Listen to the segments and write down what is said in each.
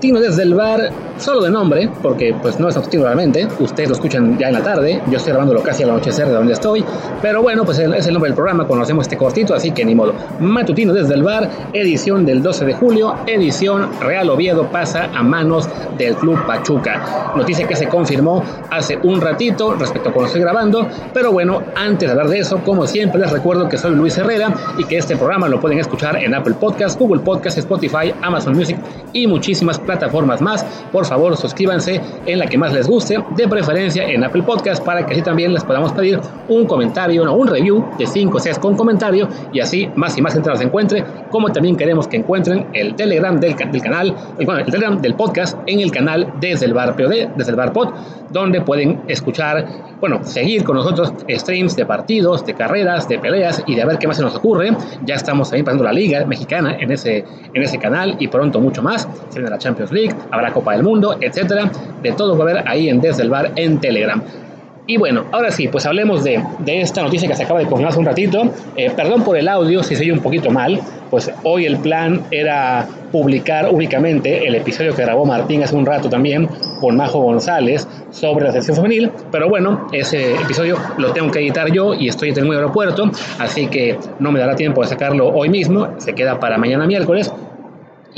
desde el bar, solo de nombre, porque pues no es matutino realmente, ustedes lo escuchan ya en la tarde, yo estoy grabándolo casi al anochecer de donde estoy, pero bueno, pues es el nombre del programa, conocemos este cortito, así que ni modo. Matutino desde el bar, edición del 12 de julio, edición Real Oviedo pasa a manos del Club Pachuca. Noticia que se confirmó hace un ratito respecto a cuando estoy grabando, pero bueno, antes de hablar de eso, como siempre les recuerdo que soy Luis Herrera y que este programa lo pueden escuchar en Apple Podcast, Google Podcast, Spotify, Amazon Music y muchísimas plataformas más. Por favor, suscríbanse en la que más les guste, de preferencia en Apple Podcast, para que así también les podamos pedir un comentario, no, un review de 5 o 6 con comentario y así más y más gente nos encuentre, como también queremos que encuentren el Telegram del, del canal, bueno, el Telegram del podcast en el canal desde el bar POD, desde el bar pod, donde pueden escuchar, bueno, seguir con nosotros streams de partidos, de carreras, de peleas y de ver qué más se nos ocurre. Ya estamos también pasando la Liga Mexicana en ese, en ese canal y pronto mucho más. Se viene la Champions League, habrá Copa del Mundo, etcétera. De todo va a haber ahí en Desde el Bar en Telegram. Y bueno, ahora sí, pues hablemos de, de esta noticia que se acaba de confirmar hace un ratito. Eh, perdón por el audio si se oye un poquito mal, pues hoy el plan era publicar únicamente el episodio que grabó Martín hace un rato también con Majo González sobre la sección femenil, pero bueno, ese episodio lo tengo que editar yo y estoy en el aeropuerto, así que no me dará tiempo de sacarlo hoy mismo, se queda para mañana miércoles,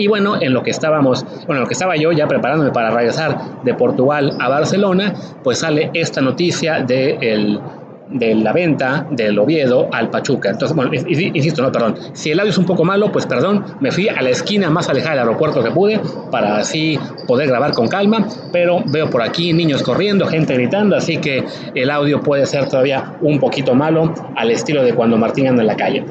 y bueno, en lo que estábamos, bueno, en lo que estaba yo ya preparándome para regresar de Portugal a Barcelona, pues sale esta noticia de, el, de la venta del Oviedo al Pachuca. Entonces, bueno, insisto, no, perdón. Si el audio es un poco malo, pues perdón, me fui a la esquina más alejada del aeropuerto que pude para así poder grabar con calma, pero veo por aquí niños corriendo, gente gritando, así que el audio puede ser todavía un poquito malo al estilo de cuando Martín anda en la calle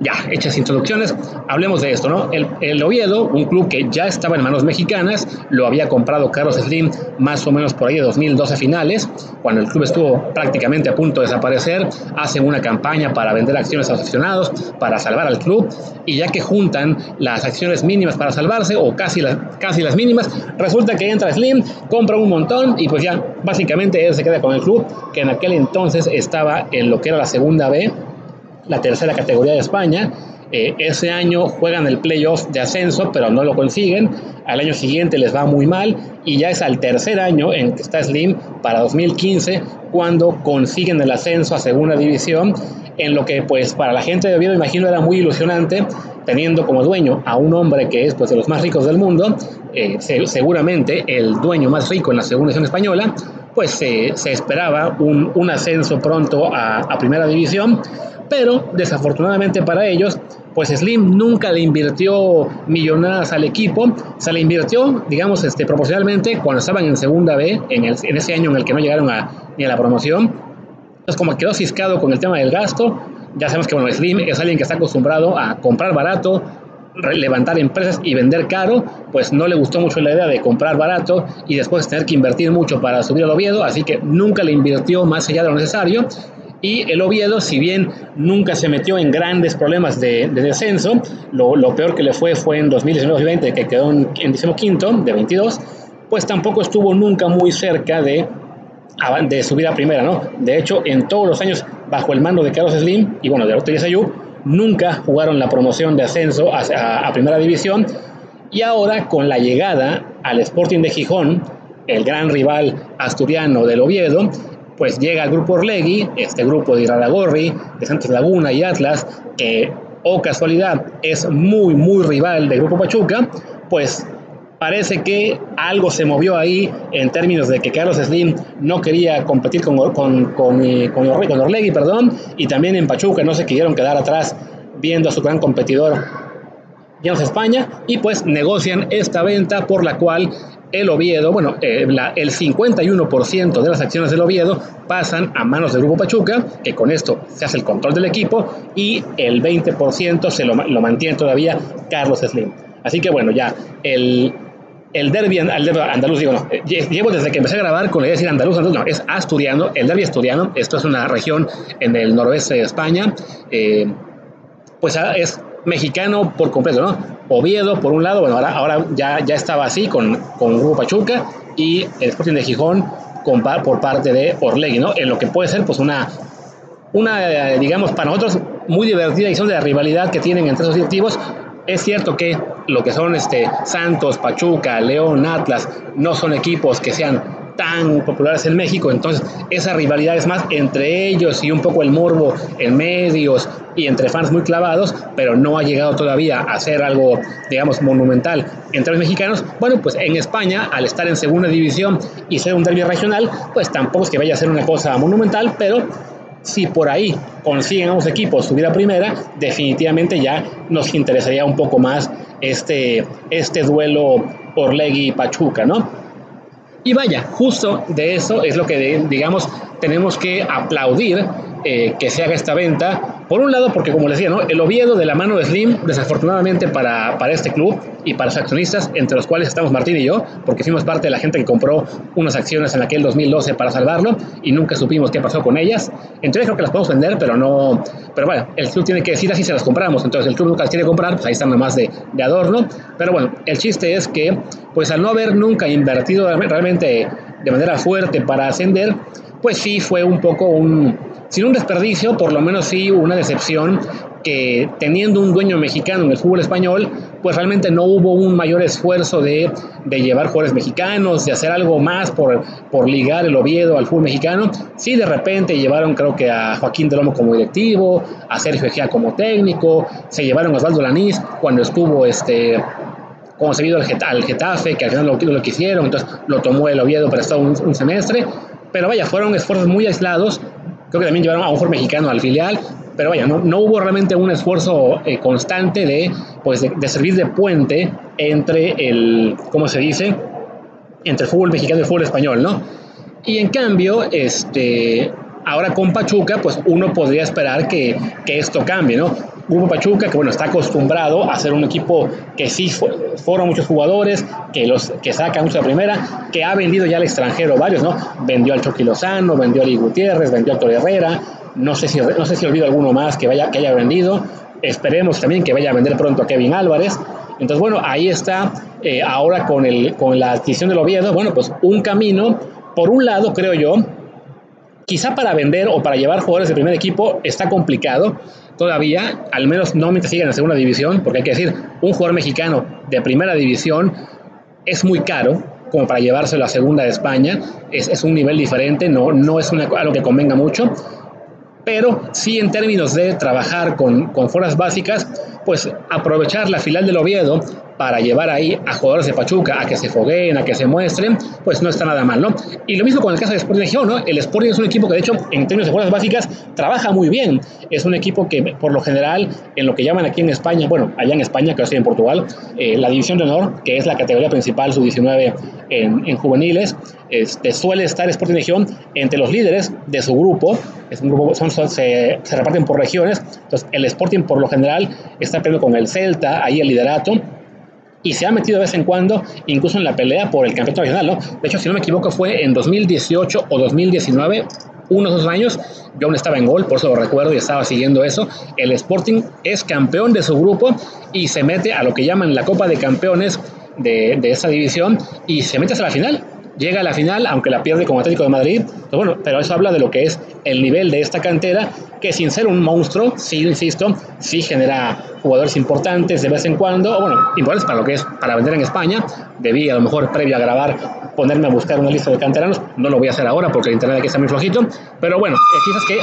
ya, hechas introducciones, hablemos de esto, ¿no? El, Oviedo, un club que ya estaba en manos mexicanas, lo había comprado Carlos Slim más o menos por ahí de 2012 finales, cuando el club estuvo prácticamente a punto de desaparecer, hacen una campaña para vender acciones a los aficionados, para salvar al club, y ya que juntan las acciones mínimas para salvarse, o casi las, casi las mínimas, resulta que entra Slim, compra un montón, y pues ya, básicamente él se queda con el club, que en aquel entonces estaba en lo que era la segunda B, la tercera categoría de España. Eh, ese año juegan el playoff de ascenso, pero no lo consiguen. Al año siguiente les va muy mal y ya es al tercer año en que está Slim para 2015 cuando consiguen el ascenso a segunda división, en lo que pues para la gente de Oviedo imagino era muy ilusionante, teniendo como dueño a un hombre que es pues de los más ricos del mundo, eh, seguramente el dueño más rico en la segunda división española, pues se esperaba un, un, ascenso pronto a, a primera división pero desafortunadamente para ellos, pues Slim nunca le invirtió millonadas al equipo, se le invirtió, digamos, este, proporcionalmente cuando estaban en segunda B, en, el, en ese año en el que no llegaron a, ni a la promoción. Entonces, como quedó ciscado con el tema del gasto, ya sabemos que bueno, Slim es alguien que está acostumbrado a comprar barato, levantar empresas y vender caro, pues no le gustó mucho la idea de comprar barato y después tener que invertir mucho para subir al Oviedo, así que nunca le invirtió más allá de lo necesario y el Oviedo, si bien nunca se metió en grandes problemas de, descenso, lo, peor que le fue fue en 2019-2020, que quedó en, en quinto de 22, pues tampoco estuvo nunca muy cerca de, de subir a primera, ¿no? De hecho, en todos los años bajo el mando de Carlos Slim y bueno, de Ortega Sayú, nunca jugaron la promoción de ascenso a, a primera división y ahora con la llegada al Sporting de Gijón, el gran rival asturiano del Oviedo, pues llega el grupo Orlegui, este grupo de Iralagorri, de Santos Laguna y Atlas, que, oh casualidad, es muy, muy rival del grupo Pachuca, pues parece que algo se movió ahí en términos de que Carlos Slim no quería competir con, con, con, con, Orlegui, perdón, y también en Pachuca no se quisieron quedar atrás viendo a su gran competidor Llanos España y pues negocian esta venta por la cual el Oviedo, bueno, eh, el 51% de las acciones del Oviedo pasan a manos del Grupo Pachuca, que con esto se hace el control del equipo, y el 20% se lo, mantiene todavía Carlos Slim. Así que bueno, ya el, el derby andaluz, digo, no, eh, llevo desde que empecé a grabar con la idea de decir andaluz, no, es asturiano, el derby asturiano, esto es una región en el noroeste de España, eh, pues ah, es mexicano por completo, ¿no? Oviedo, por un lado, bueno, ahora, ahora ya, ya estaba así con, con Grupo Pachuca y el Sporting de Gijón con, por parte de Orlegui, ¿no? En lo que puede ser, pues, una, una digamos, para nosotros muy divertida y son de la rivalidad que tienen entre esos directivos. Es cierto que lo que son este, Santos, Pachuca, León, Atlas, no son equipos que sean tan populares en México, entonces esa rivalidad es más entre ellos y un poco el morbo en medios y entre fans muy clavados, pero no ha llegado todavía a ser algo, digamos, monumental entre los mexicanos. Bueno, pues en España, al estar en segunda división y ser un derby regional, pues tampoco es que vaya a ser una cosa monumental, pero si por ahí consiguen ambos equipos subir a primera, definitivamente ya nos interesaría un poco más este, este duelo Orlegui-Pachuca, ¿no? Y vaya, justo de eso es lo que, digamos, tenemos que aplaudir eh, que se haga esta venta. Por un lado, porque como les decía, ¿no? el Oviedo de la mano de Slim, desafortunadamente para, para este club y para sus accionistas, entre los cuales estamos Martín y yo, porque fuimos parte de la gente que compró unas acciones en aquel 2012 para salvarlo y nunca supimos qué pasó con ellas. Entonces creo que las podemos vender, pero no. Pero bueno, el club tiene que decir así se las compramos. Entonces el club nunca las quiere comprar, pues ahí están nada más de, de adorno. Pero bueno, el chiste es que, pues al no haber nunca invertido realmente de manera fuerte para ascender, pues sí fue un poco un, sin un desperdicio, por lo menos sí una decepción que teniendo un dueño mexicano en el fútbol español, pues realmente no hubo un mayor esfuerzo de, de llevar jugadores mexicanos, de hacer algo más por, por ligar el Oviedo al fútbol mexicano. Sí, de repente llevaron creo que a Joaquín de Lomo como directivo, a Sergio Egea como técnico, se llevaron a Osvaldo Lanís cuando estuvo este concebido al Getafe, que al final lo, lo quisieron, entonces lo tomó el Oviedo para estar un semestre, pero vaya, fueron esfuerzos muy aislados. Creo que también llevaron a un jugador mexicano al filial, pero vaya, no, no hubo realmente un esfuerzo eh, constante de, pues, de, servir de puente entre el, ¿cómo se dice? Entre el fútbol mexicano y el fútbol español, ¿no? Y en cambio, este, ahora con Pachuca, pues uno podría esperar que, que esto cambie, ¿no? Grupo Pachuca, que bueno, está acostumbrado a ser un equipo que sí fueron muchos jugadores, que los que saca mucho la primera, que ha vendido ya al extranjero varios, ¿no? Vendió al Chucky Lozano, vendió a Lee Gutiérrez, vendió a Torre Herrera, no sé si, no sé si olvido alguno más que, vaya, que haya vendido. Esperemos también que vaya a vender pronto a Kevin Álvarez. Entonces, bueno, ahí está eh, ahora con, el, con la adquisición del Oviedo, bueno, pues un camino, por un lado, creo yo, quizá para vender o para llevar jugadores de primer equipo está complicado, todavía, al menos no mientras sigan en la segunda división, porque hay que decir, un jugador mexicano de primera división es muy caro como para llevárselo a segunda de España, es, es un nivel diferente, no, no es una, algo que convenga mucho, pero sí en términos de trabajar con, con fuerzas básicas, pues aprovechar la final del Oviedo para llevar ahí a jugadores de Pachuca a que se fogueen, a que se muestren, pues no está nada mal, ¿no? Y lo mismo con el caso de Sporting Gijón, ¿no? El Sporting es un equipo que, de hecho, en términos de fuerzas básicas, trabaja muy bien. Es un equipo que, por lo general, en lo que llaman aquí en España, bueno, allá en España, que estoy en Portugal, eh, la División de Honor, que es la categoría principal, sub-19 en, en, juveniles, este, suele estar Sporting Gijón entre los líderes de su grupo. Es un grupo, son, se reparten por regiones. Entonces, el Sporting, por lo general, está peleando con el Celta, ahí el liderato y se ha metido de vez en cuando, incluso en la pelea por el campeonato regional, ¿no? De hecho, si no me equivoco, fue en 2018 o 2019, unos dos años, yo aún estaba en gol, por eso lo recuerdo y estaba siguiendo eso. El Sporting es campeón de su grupo y se mete a lo que llaman la Copa de Campeones de, de esa división y se mete hasta la final llega a la final, aunque la pierde como Atlético de Madrid. Pues bueno, pero eso habla de lo que es el nivel de esta cantera, que sin ser un monstruo, sí, insisto, sí genera jugadores importantes de vez en cuando, o bueno, importantes para lo que es para vender en España. Debí a lo mejor previo a grabar ponerme a buscar una lista de canteranos, no lo voy a hacer ahora porque el internet aquí está muy flojito, pero bueno, quizás que,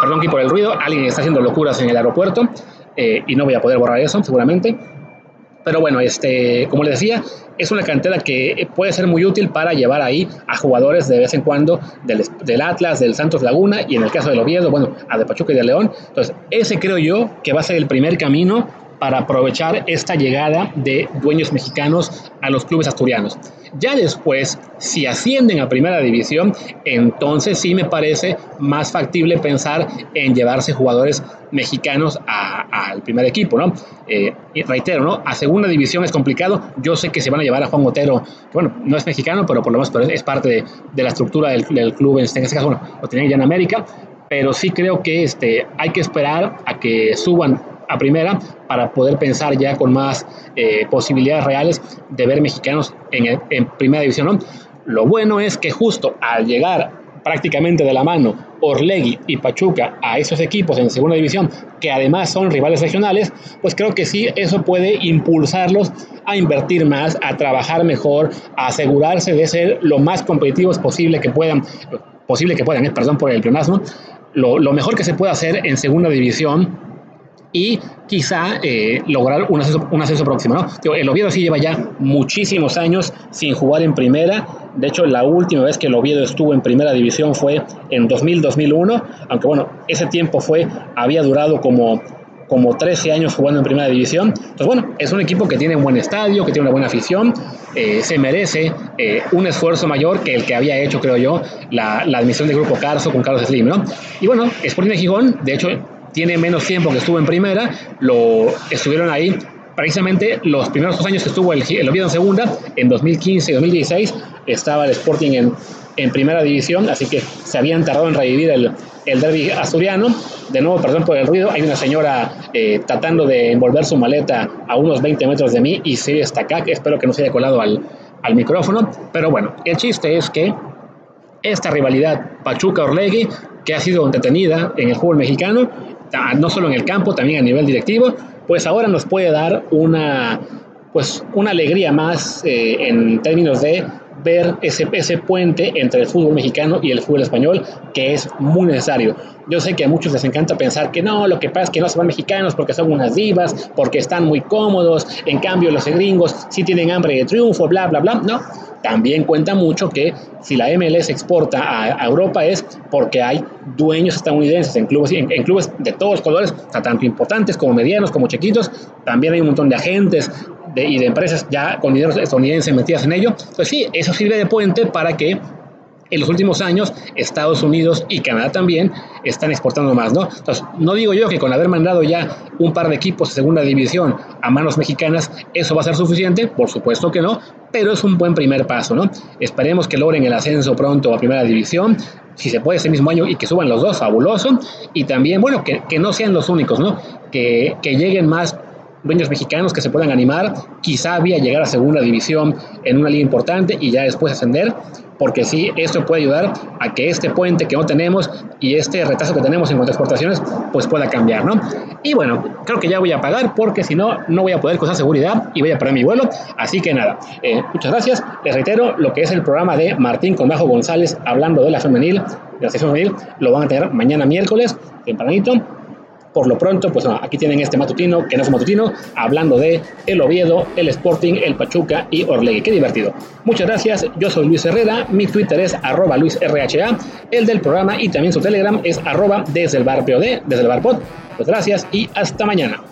perdón aquí por el ruido, alguien está haciendo locuras en el aeropuerto eh, y no voy a poder borrar eso seguramente. Pero bueno, este, como les decía, es una cantera que puede ser muy útil para llevar ahí a jugadores de vez en cuando del, Atlas, del Santos Laguna y en el caso del Oviedo, bueno, a de Pachuca y de León. Entonces, ese creo yo que va a ser el primer camino para aprovechar esta llegada de dueños mexicanos a los clubes asturianos. Ya después, si ascienden a primera división, entonces sí me parece más factible pensar en llevarse jugadores mexicanos al primer equipo, ¿no? Eh, reitero, ¿no? A segunda división es complicado. Yo sé que se van a llevar a Juan Otero, que bueno, no es mexicano, pero por lo menos es parte de, la estructura del, club, en este caso, bueno, lo tienen ya en América, pero sí creo que este, hay que esperar a que suban a primera para poder pensar ya con más eh, posibilidades reales de ver mexicanos en, en primera división. ¿no? Lo bueno es que justo al llegar prácticamente de la mano Orlegui y Pachuca a esos equipos en segunda división, que además son rivales regionales, pues creo que sí, eso puede impulsarlos a invertir más, a trabajar mejor, a asegurarse de ser lo más competitivos posible que puedan, posible que puedan, eh, perdón por el pleonasmo, lo, lo mejor que se pueda hacer en segunda división y quizá eh, lograr un ascenso, un ascenso próximo. ¿no? El Oviedo sí lleva ya muchísimos años sin jugar en primera. De hecho, la última vez que el Oviedo estuvo en primera división fue en 2000-2001, aunque bueno, ese tiempo fue, había durado como, como 13 años jugando en primera división. Entonces, bueno, es un equipo que tiene un buen estadio, que tiene una buena afición, eh, se merece eh, un esfuerzo mayor que el que había hecho, creo yo, la, la admisión del grupo Carso con Carlos Slim, ¿no? Y bueno, Sporting de Gijón, de hecho, tiene menos tiempo que estuvo en primera, lo estuvieron ahí precisamente los primeros dos años que estuvo el, el Oviedo en segunda, en 2015 y 2016, estaba el Sporting en, en, primera división, así que se habían tardado en revivir el, el derby asturiano. De nuevo, perdón por el ruido, hay una señora eh, tratando de envolver su maleta a unos 20 metros de mí y se está acá, espero que no se haya colado al, al micrófono. Pero bueno, el chiste es que esta rivalidad Pachuca-Orlegui, que ha sido entretenida en el fútbol mexicano, no solo en el campo, también a nivel directivo, pues ahora nos puede dar una, pues una alegría más eh, en términos de ver ese, ese puente entre el fútbol mexicano y el fútbol español, que es muy necesario. Yo sé que a muchos les encanta pensar que no, lo que pasa es que no se van mexicanos porque son unas divas, porque están muy cómodos, en cambio los gringos sí tienen hambre de triunfo, bla, bla, bla. No, también cuenta mucho que si la MLS exporta a, Europa es porque hay dueños estadounidenses en clubes, en, clubes de todos los colores, tanto importantes como medianos, como chiquitos. También hay un montón de agentes y de empresas ya con dinero estadounidense metidas en ello. Pues sí, eso sirve de puente para que en los últimos años Estados Unidos y Canadá también están exportando más, ¿no? Entonces, no digo yo que con haber mandado ya un par de equipos de segunda división a manos mexicanas, eso va a ser suficiente, por supuesto que no, pero es un buen primer paso, ¿no? Esperemos que logren el ascenso pronto a primera división, si se puede ese mismo año y que suban los dos, fabuloso, y también, bueno, que, que no sean los únicos, ¿no? Que, que lleguen más dueños mexicanos que se puedan animar, quizá había llegar a segunda división en una liga importante y ya después ascender, porque sí, esto puede ayudar a que este puente que no tenemos y este retraso que tenemos en cuanto a exportaciones, pues pueda cambiar, ¿no? Y bueno, creo que ya voy a pagar porque si no, no voy a poder cruzar seguridad y voy a perder mi vuelo. Así que nada, eh, muchas gracias. Les reitero lo que es el programa de Martín Condajo González hablando de la femenil, de la sección femenil, lo van a tener mañana miércoles, tempranito por lo pronto, pues aquí tienen este matutino, que no es matutino, hablando de el Oviedo, el Sporting, el Pachuca y Orlegui. Qué divertido. Muchas gracias, yo soy Luis Herrera, mi Twitter es arroba LuisRHA, el del programa y también su Telegram es arroba desde el bar POD, desde el bar pod. Pues gracias y hasta mañana.